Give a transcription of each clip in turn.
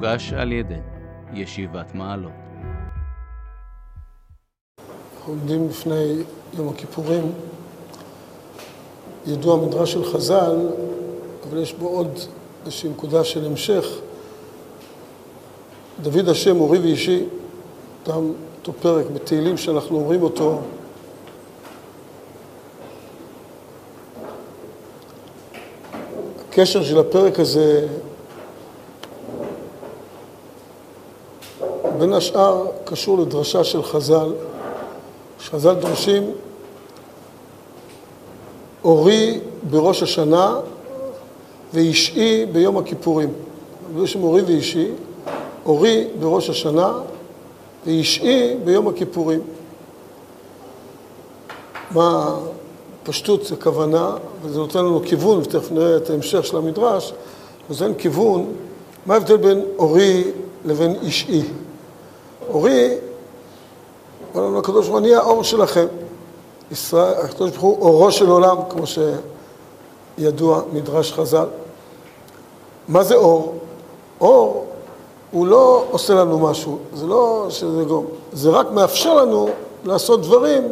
הוגש על ידי ישיבת מעלות. עומדים לפני יום הכיפורים. ידוע המדרש של חז"ל, אבל יש בו עוד איזושהי נקודה של המשך. דוד השם אורי ואישי, אותם, אותו פרק בתהילים שאנחנו אומרים אותו, הקשר של הפרק הזה בין השאר קשור לדרשה של חז"ל, שחז"ל דורשים אורי בראש השנה ואישי ביום הכיפורים. דורשים אורי ואישי, אורי בראש השנה ואישי ביום הכיפורים. מה פשטות זה כוונה, וזה נותן לנו כיוון, ותכף נראה את ההמשך של המדרש, זה נותן כיוון, מה ההבדל בין אורי לבין אישי? אורי, אומר לנו הקדוש ברוך הוא, אני האור שלכם. ישראל, הקדוש ברוך הוא אורו של עולם, כמו שידוע מדרש חז"ל. מה זה אור? אור הוא לא עושה לנו משהו, זה לא שזה גום, זה רק מאפשר לנו לעשות דברים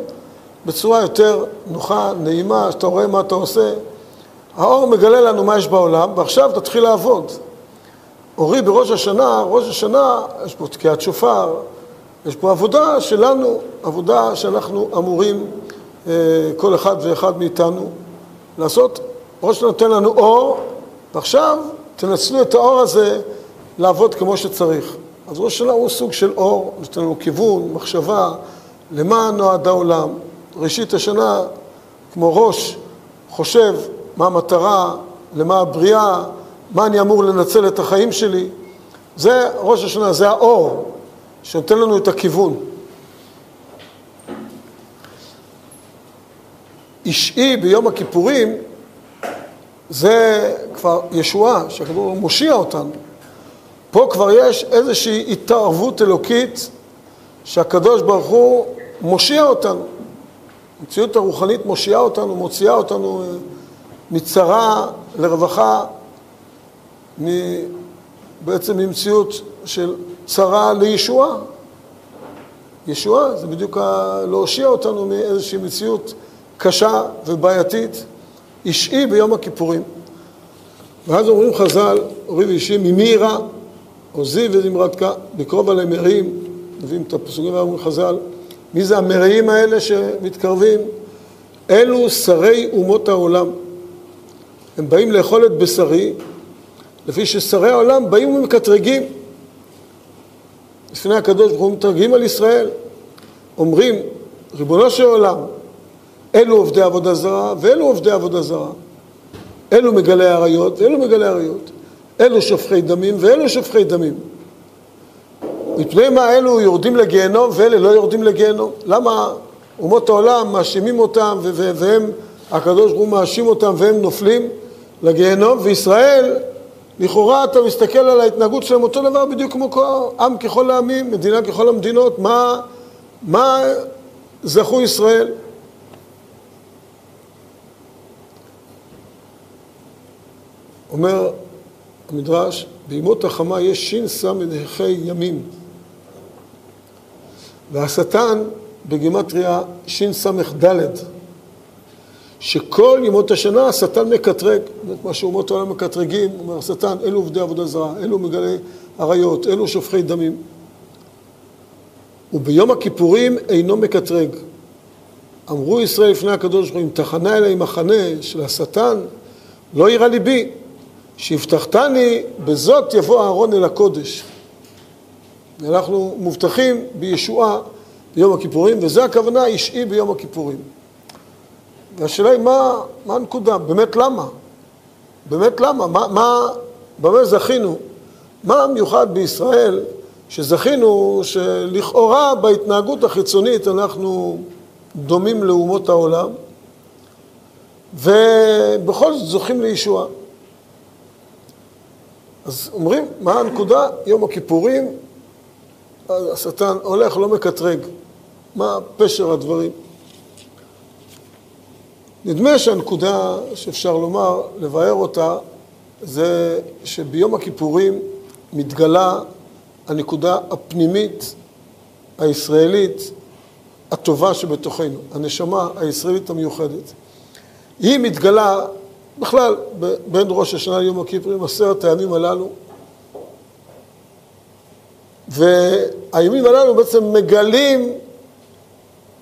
בצורה יותר נוחה, נעימה, שאתה רואה מה אתה עושה. האור מגלה לנו מה יש בעולם, ועכשיו תתחיל לעבוד. אורי בראש השנה, ראש השנה, יש פה תקיעת שופר, יש פה עבודה שלנו, עבודה שאנחנו אמורים, אה, כל אחד ואחד מאיתנו, לעשות. ראש נותן לנו אור, ועכשיו תנצלו את האור הזה לעבוד כמו שצריך. אז ראש השנה הוא סוג של אור, נותן לנו כיוון, מחשבה, למה נועד העולם. ראשית השנה, כמו ראש, חושב מה המטרה, למה הבריאה, מה אני אמור לנצל את החיים שלי. זה ראש השנה, זה האור שנותן לנו את הכיוון. אישי ביום הכיפורים זה כבר ישועה, שהכדור מושיע אותנו. פה כבר יש איזושהי התערבות אלוקית שהקדוש ברוך הוא מושיע אותנו. המציאות הרוחנית מושיעה אותנו, מוציאה אותנו מצרה לרווחה, בעצם ממציאות של צרה לישועה. ישועה זה בדיוק להושיע אותנו מאיזושהי מציאות קשה ובעייתית, אישי ביום הכיפורים. ואז אומרים חז"ל, אומרים אישי, ממי יירא? עוזי וזמרתך, בקרוב עליהם מרעים, מביאים את הפסוקים ואומרים חז"ל, מי זה המרעים האלה שמתקרבים? אלו שרי אומות העולם. הם באים לאכול את בשרי, לפי ששרי העולם באים ומקטרגים. לפני הקדוש ברוך הוא מתרגים על ישראל, אומרים, ריבונו של עולם, אלו עובדי עבודה זרה ואלו עובדי עבודה זרה. אלו מגלי עריות ואלו מגלי עריות. אלו שופכי דמים ואלו שופכי דמים. מפני מה אלו יורדים לגיהנום ואלה לא יורדים לגיהנום? למה אומות העולם מאשימים אותם והם, הקדוש ברוך הוא מאשים אותם והם נופלים לגיהנום, וישראל, לכאורה אתה מסתכל על ההתנהגות שלהם אותו דבר בדיוק כמו כל עם ככל העמים, מדינה ככל המדינות, מה, מה זכו ישראל? אומר המדרש, בימות החמה יש ש"ס ה"ה ימים. והשטן בגימטריה שס"ד, שכל ימות השנה השטן מקטרג, זאת מה שאומות העולם מקטרגים, אומר השטן, אלו עובדי עבודה זרה, אלו מגלי עריות, אלו שופכי דמים. וביום הכיפורים אינו מקטרג. אמרו ישראל לפני הקדוש ברוך הוא, אם תחנה אליי מחנה של השטן, לא יירא ליבי, שהבטחתני, בזאת יבוא אהרון אל הקודש. אנחנו מובטחים בישועה ביום הכיפורים, וזו הכוונה אישי ביום הכיפורים. והשאלה היא, מה, מה הנקודה? באמת למה? באמת למה? מה, מה, במה זכינו? מה המיוחד בישראל שזכינו שלכאורה בהתנהגות החיצונית אנחנו דומים לאומות העולם, ובכל זאת זוכים לישועה. אז אומרים, מה הנקודה? יום הכיפורים השטן הולך, לא מקטרג. מה פשר הדברים? נדמה שהנקודה שאפשר לומר, לבאר אותה, זה שביום הכיפורים מתגלה הנקודה הפנימית הישראלית הטובה שבתוכנו, הנשמה הישראלית המיוחדת. היא מתגלה בכלל בין ראש השנה ליום הכיפורים, עשרת הימים הללו. והימים הללו בעצם מגלים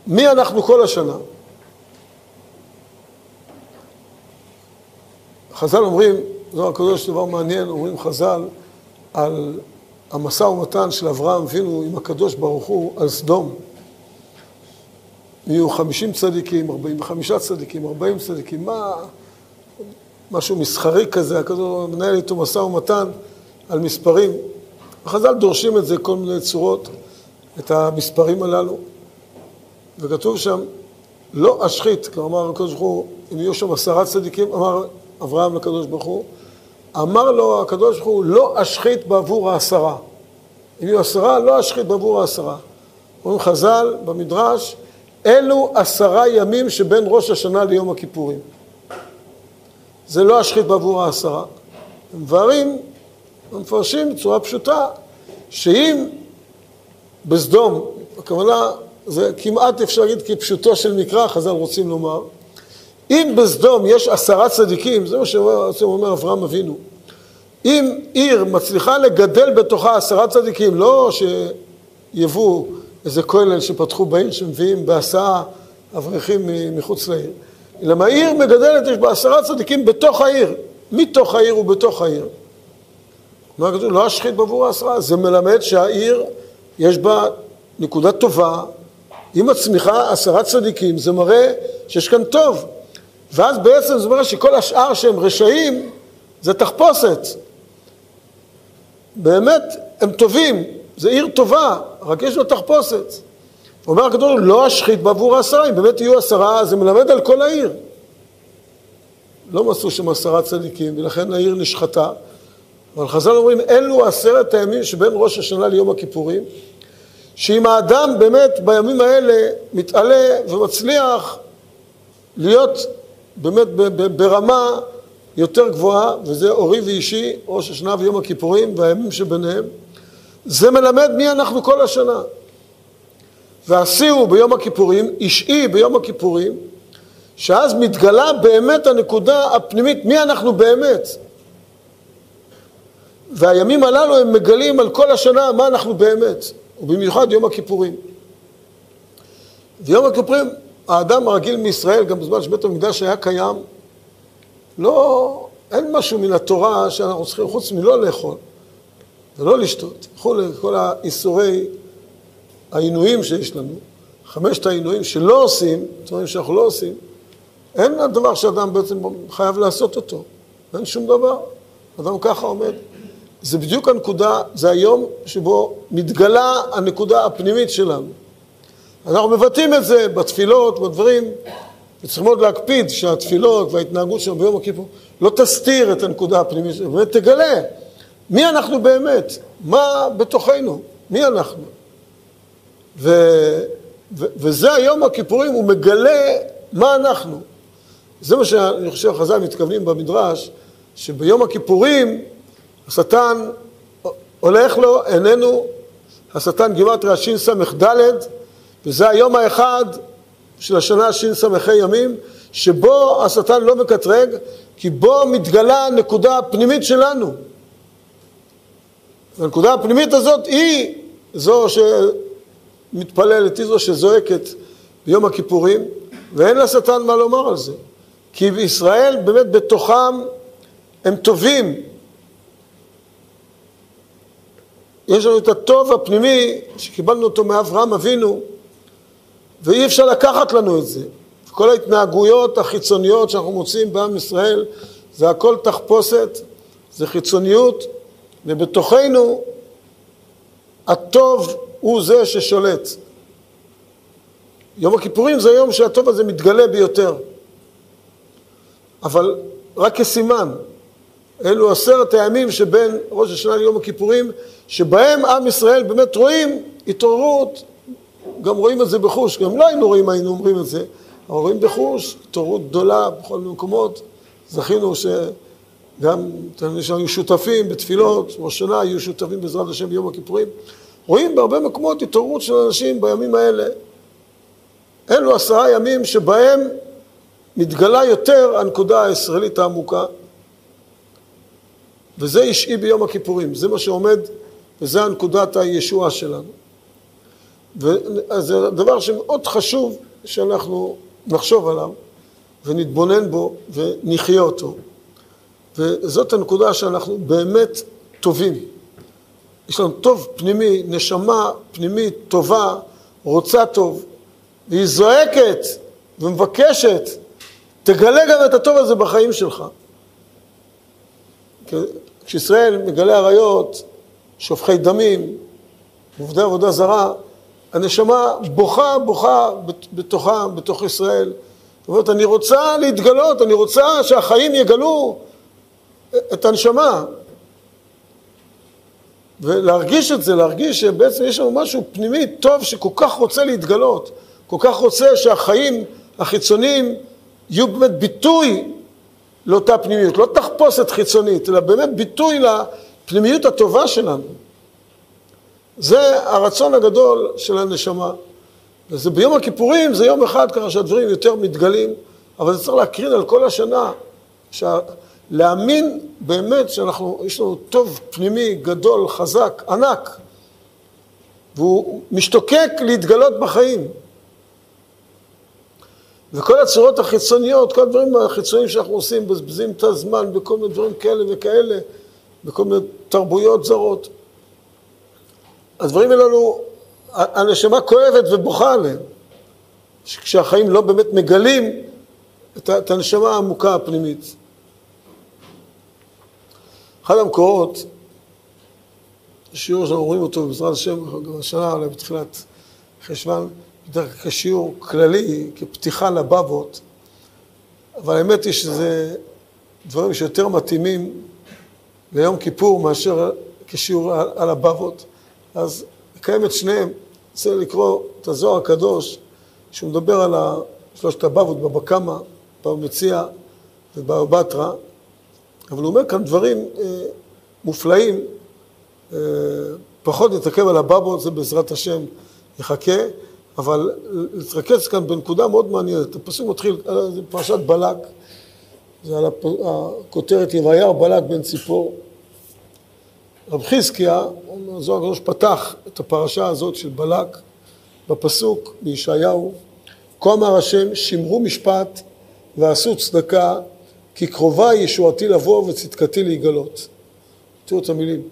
מי אנחנו כל השנה. חז"ל אומרים, זוהר הקדוש דבר מעניין, אומרים חז"ל על המשא ומתן של אברהם אבינו עם הקדוש ברוך הוא על סדום. יהיו חמישים צדיקים, ארבעים וחמישה צדיקים, ארבעים צדיקים, מה... משהו מסחרי כזה, הכדור מנהל איתו משא ומתן על מספרים. החז"ל דורשים את זה כל מיני צורות, את המספרים הללו. וכתוב שם, לא אשחית, כלומר הקדוש ברוך הוא, אם יהיו שם עשרה צדיקים, אמר אברהם לקדוש ברוך הוא, אמר לו הקדוש ברוך הוא, לא אשחית בעבור העשרה. אם יהיו עשרה, לא אשחית בעבור העשרה. אומרים חז"ל במדרש, אלו עשרה ימים שבין ראש השנה ליום הכיפורים. זה לא אשחית בעבור העשרה. מבארים, מפרשים בצורה פשוטה, שאם בסדום, הכוונה, זה כמעט אפשר להגיד כפשוטו של מקרא, חז"ל רוצים לומר, אם בסדום יש עשרה צדיקים, זה מה שאומר אברהם אבינו, אם עיר מצליחה לגדל בתוכה עשרה צדיקים, לא שיבואו איזה כולל שפתחו בעיר שמביאים בהסעה אברכים מחוץ לעיר, אלא מהעיר מגדלת, יש בה עשרה צדיקים בתוך העיר, מתוך העיר ובתוך העיר. מה כתוב? לא אשחית בעבור העשרה, זה מלמד שהעיר יש בה נקודה טובה, היא מצמיחה עשרה צדיקים, זה מראה שיש כאן טוב. ואז בעצם זה מראה שכל השאר שהם רשעים זה תחפושת. באמת, הם טובים, זה עיר טובה, רק יש לו תחפושת. אומר הקדוש לא אשחית בעבור העשרה, אם באמת יהיו עשרה, זה מלמד על כל העיר. לא מצאו שם עשרה צדיקים, ולכן העיר נשחטה. אבל חז"ל אומרים, אלו עשרת הימים שבין ראש השנה ליום הכיפורים, שאם האדם באמת בימים האלה מתעלה ומצליח להיות באמת ברמה יותר גבוהה, וזה אורי ואישי, ראש השנה ויום הכיפורים והימים שביניהם, זה מלמד מי אנחנו כל השנה. ועשיהו ביום הכיפורים, אישי ביום הכיפורים, שאז מתגלה באמת הנקודה הפנימית, מי אנחנו באמת. והימים הללו הם מגלים על כל השנה מה אנחנו באמת, ובמיוחד יום הכיפורים. ויום הכיפורים, האדם הרגיל מישראל, גם בזמן שבית המקדש היה קיים, לא, אין משהו מן התורה שאנחנו צריכים, חוץ מלא לאכול ולא לשתות, וכולי, כל האיסורי העינויים שיש לנו, חמשת העינויים שלא עושים, דברים שאנחנו לא עושים, אין הדבר שאדם בעצם חייב לעשות אותו, אין שום דבר, אדם ככה עומד. זה בדיוק הנקודה, זה היום שבו מתגלה הנקודה הפנימית שלנו. אנחנו מבטאים את זה בתפילות, בדברים, וצריכים מאוד להקפיד שהתפילות וההתנהגות שלנו ביום הכיפור לא תסתיר את הנקודה הפנימית באמת תגלה מי אנחנו באמת, מה בתוכנו, מי אנחנו. ו, ו, וזה היום הכיפורים, הוא מגלה מה אנחנו. זה מה שאני חושב חז"ל מתכוונים במדרש, שביום הכיפורים השטן הולך לו, איננו, השטן גימטריה שס"ד, וזה היום האחד של השנה שס"ה ימים, שבו השטן לא מקטרג, כי בו מתגלה הנקודה הפנימית שלנו. והנקודה הפנימית הזאת היא זו שמתפללת, היא זו שזועקת ביום הכיפורים, ואין לשטן מה לומר על זה. כי בישראל באמת בתוכם הם טובים. יש לנו את הטוב הפנימי שקיבלנו אותו מאברהם אבינו, ואי אפשר לקחת לנו את זה. כל ההתנהגויות החיצוניות שאנחנו מוצאים בעם ישראל זה הכל תחפושת, זה חיצוניות, ובתוכנו הטוב הוא זה ששולט. יום הכיפורים זה היום שהטוב הזה מתגלה ביותר. אבל רק כסימן, אלו עשרת הימים שבין ראש השנה ליום הכיפורים, שבהם עם ישראל באמת רואים התעוררות, גם רואים את זה בחוש, גם לא היינו רואים, היינו אומרים את זה, אבל רואים בחוש, התעוררות גדולה בכל מיני מקומות, זכינו גם היו שותפים בתפילות, ראש שנה היו שותפים בעזרת השם ביום הכיפורים. רואים בהרבה מקומות התעוררות של אנשים בימים האלה. אלו עשרה ימים שבהם מתגלה יותר הנקודה הישראלית העמוקה, וזה אישי ביום הכיפורים, זה מה שעומד, וזה הנקודת הישועה שלנו. וזה דבר שמאוד חשוב שאנחנו נחשוב עליו ונתבונן בו ונחיה אותו. וזאת הנקודה שאנחנו באמת טובים. יש לנו טוב פנימי, נשמה פנימית טובה, רוצה טוב, והיא זועקת ומבקשת, תגלה גם את הטוב הזה בחיים שלך. כשישראל מגלה עריות, שופכי דמים, עובדי עבודה זרה, הנשמה בוכה, בוכה בתוכה, בתוך ישראל. זאת אומרת, אני רוצה להתגלות, אני רוצה שהחיים יגלו את הנשמה. ולהרגיש את זה, להרגיש שבעצם יש לנו משהו פנימי טוב שכל כך רוצה להתגלות, כל כך רוצה שהחיים החיצוניים יהיו באמת ביטוי לאותה פנימיות, לא תחפושת חיצונית, אלא באמת ביטוי לפנימיות הטובה שלנו. זה הרצון הגדול של הנשמה. וזה ביום הכיפורים, זה יום אחד ככה שהדברים יותר מתגלים, אבל זה צריך להקרין על כל השנה. שה... להאמין באמת שאנחנו, יש לנו טוב פנימי, גדול, חזק, ענק, והוא משתוקק להתגלות בחיים. וכל הצורות החיצוניות, כל הדברים החיצוניים שאנחנו עושים, מבזבזים את הזמן בכל מיני דברים כאלה וכאלה, בכל מיני תרבויות זרות. הדברים האלו, הנשמה כואבת ובוכה עליהם, כשהחיים לא באמת מגלים את הנשמה העמוקה הפנימית. אחד המקורות, שיעור שאנחנו רואים אותו בעזרת השם, גם השנה, אולי בתחילת חשוון, בדרך כלל כשיעור כללי, כפתיחה לבבות, אבל האמת היא שזה דברים שיותר מתאימים ליום כיפור מאשר כשיעור על הבבות. אז נקיים את שניהם. רוצה לקרוא את הזוהר הקדוש, שהוא מדבר על שלושת הבבות בבא קמא, במציע ובבא בתרא, אבל הוא אומר כאן דברים אה, מופלאים, אה, פחות נתעכב על הבבות, זה בעזרת השם יחכה, אבל להתרכז כאן בנקודה מאוד מעניינת. הפסוק מתחיל, זה פרשת בלק, זה על הכותרת יבייר בלק בן ציפור. רב חזקיה, זוהר הקדוש פתח את הפרשה הזאת של בלק בפסוק בישעיהו, כה אמר השם שמרו משפט ועשו צדקה כי קרובה ישועתי לבוא וצדקתי להיגלות. תראו את המילים.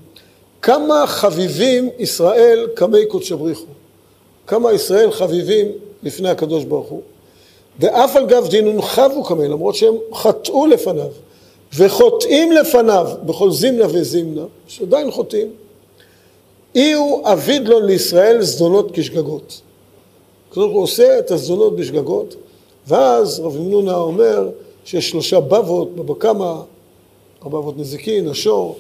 כמה חביבים ישראל קמי קודשא בריחו. כמה ישראל חביבים לפני הקדוש ברוך הוא. ואף על גב דינון חבו קמי, למרות שהם חטאו לפניו, וחוטאים לפניו בכל זימנה וזימנה, שעדיין חוטאים. אי הוא אביד לו לישראל זדונות כשגגות. כלומר הוא עושה את הזדונות בשגגות, ואז רב מנונה אומר, שיש שלושה בבות, בבא קמא, ארבע בבות נזיקין, השור,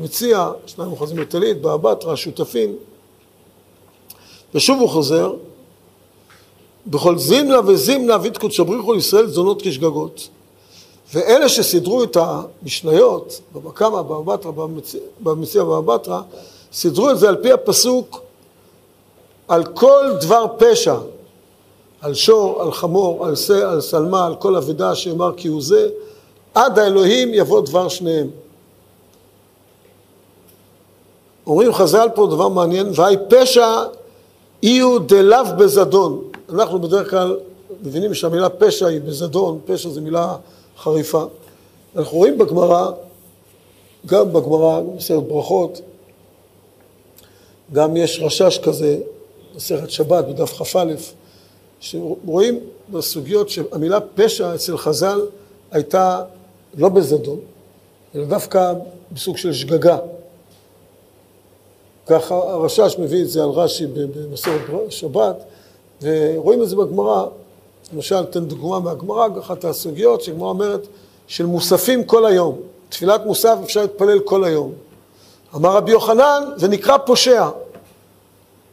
מציע, שניים אוחזים לטלית, באבטרה, שותפים. ושוב הוא חוזר, בכל זימנה וזימנה אבית קודשא בריחו לישראל זונות כשגגות. ואלה שסידרו את המשניות, בבא קמא, באבטרה, במציע ובאבטרה, סידרו את זה על פי הפסוק על כל דבר פשע על שור, על חמור, על שא, על שלמה, על כל אבדה שיאמר כי הוא זה, עד האלוהים יבוא דבר שניהם. אומרים חז"ל פה דבר מעניין, והי פשע אי דלאו בזדון. אנחנו בדרך כלל מבינים שהמילה פשע היא בזדון, פשע זו מילה חריפה. אנחנו רואים בגמרא, גם בגמרא, במסכת ברכות, גם יש רשש כזה, מסכת שבת בדף כ"א, שרואים בסוגיות שהמילה פשע אצל חז"ל הייתה לא בזדון, אלא דווקא בסוג של שגגה. ככה הרשש מביא את זה על רש"י במסורת שבת, ורואים את זה בגמרא, למשל, אתן דוגמה מהגמרא, אחת הסוגיות שהגמרא אומרת של מוספים כל היום. תפילת מוסף אפשר להתפלל כל היום. אמר רבי יוחנן, זה נקרא פושע.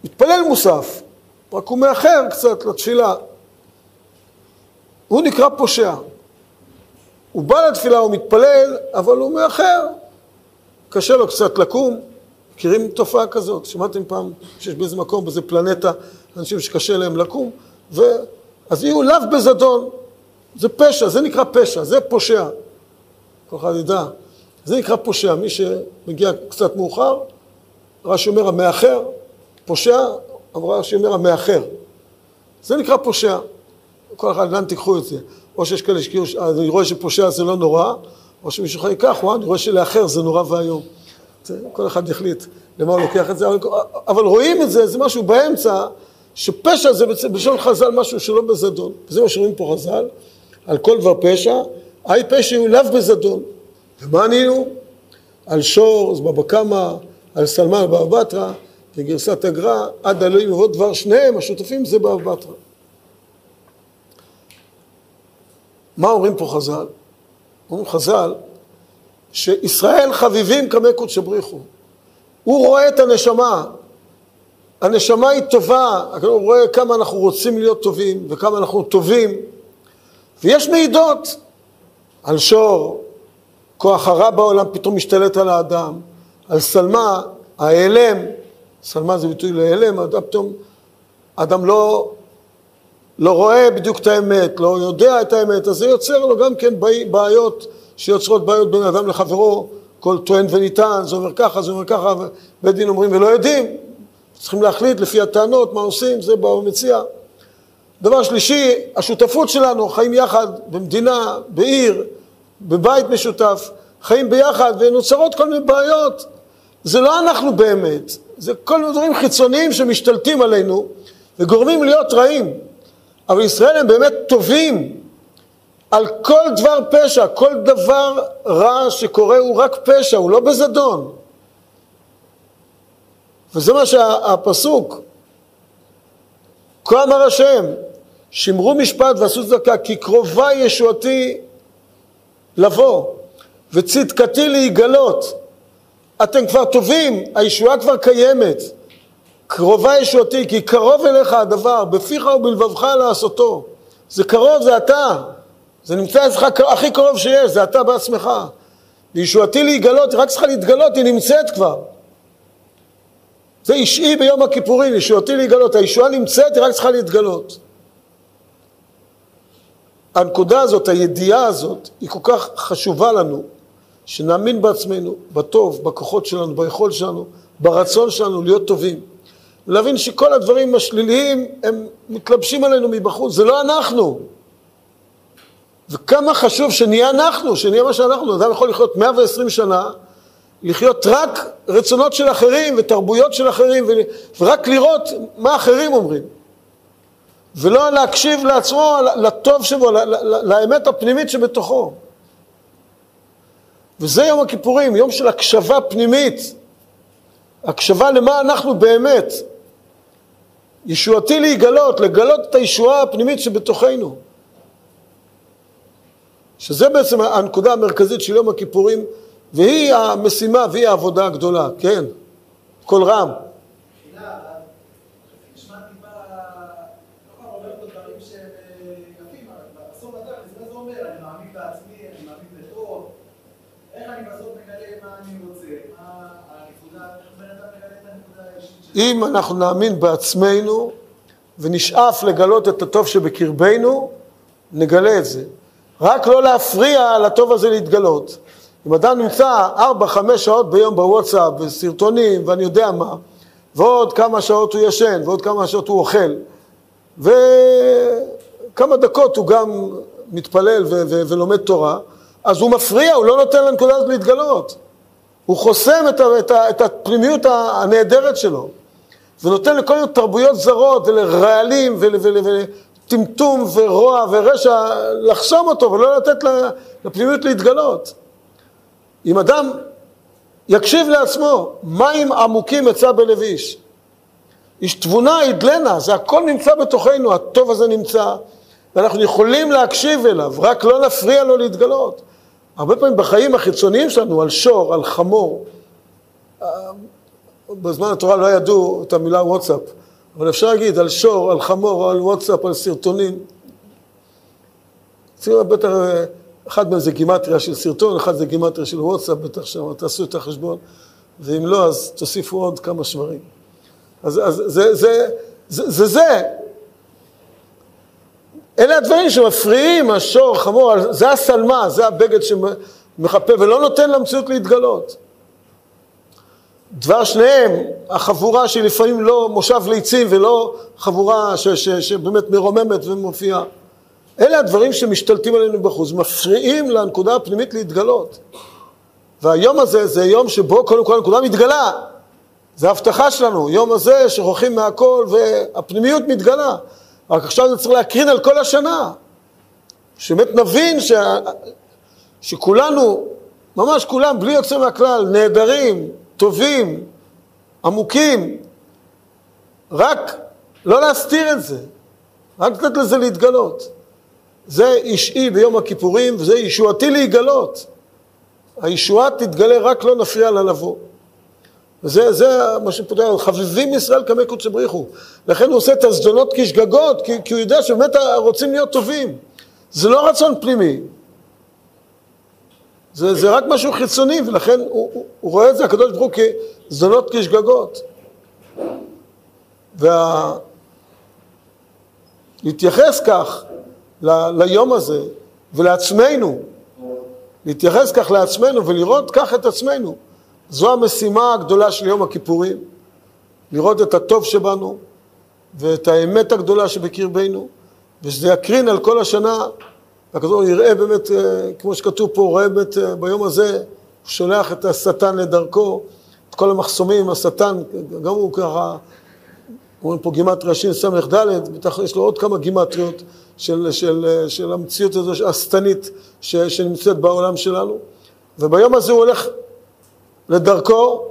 מתפלל מוסף, רק הוא מאחר קצת לתפילה. הוא נקרא פושע. הוא בא לתפילה, הוא מתפלל, אבל הוא מאחר. קשה לו קצת לקום. מכירים תופעה כזאת? שמעתם פעם שיש באיזה מקום, באיזה פלנטה, אנשים שקשה להם לקום? ו... אז יהיו לאו בזדון. זה פשע, זה נקרא פשע, זה פושע. כל אחד ידע. זה נקרא פושע, מי שמגיע קצת מאוחר, רש"י אומר המאחר, פושע, אבל רש"י אומר המאחר. זה נקרא פושע. כל אחד, לאן תיקחו את זה? או שיש כאלה שכאילו, אני רואה שפושע זה לא נורא, או שמישהו אחר ייקח, וואי, אני רואה שלאחר זה נורא ואיום. כל אחד יחליט למה הוא לוקח את זה, אבל רואים את זה, זה משהו באמצע, שפשע זה בלשון חז"ל משהו שלא בזדון. וזה מה שרואים פה חז"ל, על כל דבר פשע, היי פשע הוא לאו בזדון. ומה ענינו? על שור, בבא קמא, על סלמן בבא בתרא, בגרסת הגר"א, עד אלוהים ובוא דבר שניהם, השותפים זה בבא בתרא. מה אומרים פה חז"ל? אומרים חז"ל שישראל חביבים כמי קודשא בריחו. הוא רואה את הנשמה, הנשמה היא טובה, הוא רואה כמה אנחנו רוצים להיות טובים וכמה אנחנו טובים, ויש מעידות על שור, כוח הרע בעולם פתאום משתלט על האדם, על סלמה, ההיעלם, סלמה זה ביטוי להיעלם, אדם פתאום, אדם לא, לא רואה בדיוק את האמת, לא יודע את האמת, אז זה יוצר לו גם כן בעיות שיוצרות בעיות בין אדם לחברו, כל טוען וניתן, זה אומר ככה, זה אומר ככה, ובית דין אומרים ולא יודעים, צריכים להחליט לפי הטענות מה עושים, זה במציע. דבר שלישי, השותפות שלנו, חיים יחד במדינה, בעיר, בבית משותף, חיים ביחד ונוצרות כל מיני בעיות. זה לא אנחנו באמת, זה כל מיני דברים חיצוניים שמשתלטים עלינו וגורמים להיות רעים. אבל ישראל הם באמת טובים על כל דבר פשע, כל דבר רע שקורה הוא רק פשע, הוא לא בזדון. וזה מה שהפסוק, כה אמר השם, שמרו משפט ועשו צדקה, כי קרובה ישועתי לבוא, וצדקתי להיגלות. אתם כבר טובים, הישועה כבר קיימת. קרובה ישועתי, כי קרוב אליך הדבר, בפיך ובלבבך לעשותו. זה קרוב, זה אתה. זה נמצא אצלך הכי קרוב שיש, זה אתה בעצמך. וישועתי להיגלות, היא רק צריכה להתגלות, היא נמצאת כבר. זה אישי ביום הכיפורים, ישועתי להיגלות. הישועה נמצאת, היא רק צריכה להתגלות. הנקודה הזאת, הידיעה הזאת, היא כל כך חשובה לנו, שנאמין בעצמנו, בטוב, בכוחות שלנו, ביכולת שלנו, ברצון שלנו להיות טובים. להבין שכל הדברים השליליים הם מתלבשים עלינו מבחוץ, זה לא אנחנו. וכמה חשוב שנהיה אנחנו, שנהיה מה שאנחנו. אדם יכול לחיות 120 שנה, לחיות רק רצונות של אחרים ותרבויות של אחרים, ורק לראות מה אחרים אומרים. ולא להקשיב לעצמו, לטוב שבו, לאמת הפנימית שבתוכו. וזה יום הכיפורים, יום של הקשבה פנימית, הקשבה למה אנחנו באמת. ישועתי להיגלות, לגלות את הישועה הפנימית שבתוכנו. שזה בעצם הנקודה המרכזית של יום הכיפורים, והיא המשימה והיא העבודה הגדולה, כן, קול רם. אם אנחנו נאמין בעצמנו ונשאף לגלות את הטוב שבקרבנו, נגלה את זה. רק לא להפריע לטוב הזה להתגלות. אם אדם נמצא ארבע, חמש שעות ביום בוואטסאפ, בסרטונים, ואני יודע מה, ועוד כמה שעות הוא ישן, ועוד כמה שעות הוא אוכל, וכמה דקות הוא גם מתפלל ו- ו- ולומד תורה, אז הוא מפריע, הוא לא נותן לנקודה הזאת להתגלות. הוא חוסם את, ה- את, ה- את הפנימיות הנהדרת שלו, ונותן לכל מיני תרבויות זרות ולרעלים ול- ול- ול- טמטום ורוע ורשע, לחסום אותו ולא לתת לפנימיות להתגלות. אם אדם יקשיב לעצמו, מים עמוקים יצא בלב איש. איש תבונה ידלנה, זה הכל נמצא בתוכנו, הטוב הזה נמצא, ואנחנו יכולים להקשיב אליו, רק לא נפריע לו להתגלות. הרבה פעמים בחיים החיצוניים שלנו, על שור, על חמור, אה, בזמן התורה לא ידעו את המילה וואטסאפ. אבל אפשר להגיד על שור, על חמור, על וואטסאפ, על סרטונים. צריכים בטח אחד מהם זה גימטריה של סרטון, אחד זה גימטריה של וואטסאפ, בטח שם, תעשו את החשבון, ואם לא, אז תוסיפו עוד כמה שברים. אז, אז זה, זה, זה, זה, זה. אלה הדברים שמפריעים, השור, חמור, זה הסלמה, זה הבגד שמחפה ולא נותן למציאות להתגלות. דבר שניהם, החבורה שהיא לפעמים לא מושב ליצים ולא חבורה ש, ש, שבאמת מרוממת ומופיעה. אלה הדברים שמשתלטים עלינו בחוץ, מפריעים לנקודה הפנימית להתגלות. והיום הזה זה יום שבו קודם כל הנקודה מתגלה. זה ההבטחה שלנו, יום הזה שוכחים מהכל והפנימיות מתגלה. רק עכשיו זה צריך להקרין על כל השנה. שבאמת נבין ש... שכולנו, ממש כולם, בלי יוצא מהכלל, נהדרים, טובים, עמוקים, רק לא להסתיר את זה, רק לתת לזה להתגלות. זה אישי ביום הכיפורים וזה ישועתי להיגלות. הישועה תתגלה רק לא נפריע לה לבוא. וזה זה מה שפותח, חביבים ישראל כמי קודשי בריחו. לכן הוא עושה את הזדונות כשגגות, כי, כי הוא יודע שבאמת רוצים להיות טובים. זה לא רצון פנימי, זה, זה רק משהו חיצוני, ולכן הוא, הוא, הוא רואה את זה, הקדוש ברוך הוא כזדונות כשגגות. וה... להתייחס כך ליום הזה ולעצמנו, להתייחס כך לעצמנו ולראות כך את עצמנו, זו המשימה הגדולה של יום הכיפורים, לראות את הטוב שבנו ואת האמת הגדולה שבקרבנו, ושזה יקרין על כל השנה והקדוש יראה באמת, אה, כמו שכתוב פה, רואה באמת אה, ביום הזה, הוא שולח את השטן לדרכו, את כל המחסומים, השטן, גם הוא ככה, אומרים פה גימטריה ס"ד, בטח יש לו עוד כמה גימטריות של, של, אה, של המציאות הזו השטנית שנמצאת בעולם שלנו. וביום הזה הוא הולך לדרכו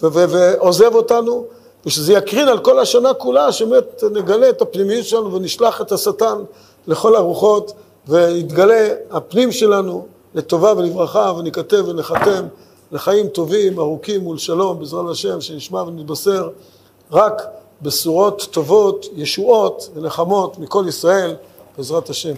ועוזב אותנו, ושזה יקרין על כל השנה כולה, שבאמת נגלה את הפנימיות שלנו ונשלח את השטן לכל הרוחות. ויתגלה הפנים שלנו לטובה ולברכה, וניכתב ונחתם לחיים טובים, ארוכים ולשלום, בעזרת השם, שנשמע ונתבשר רק בשורות טובות, ישועות ונחמות מכל ישראל, בעזרת השם.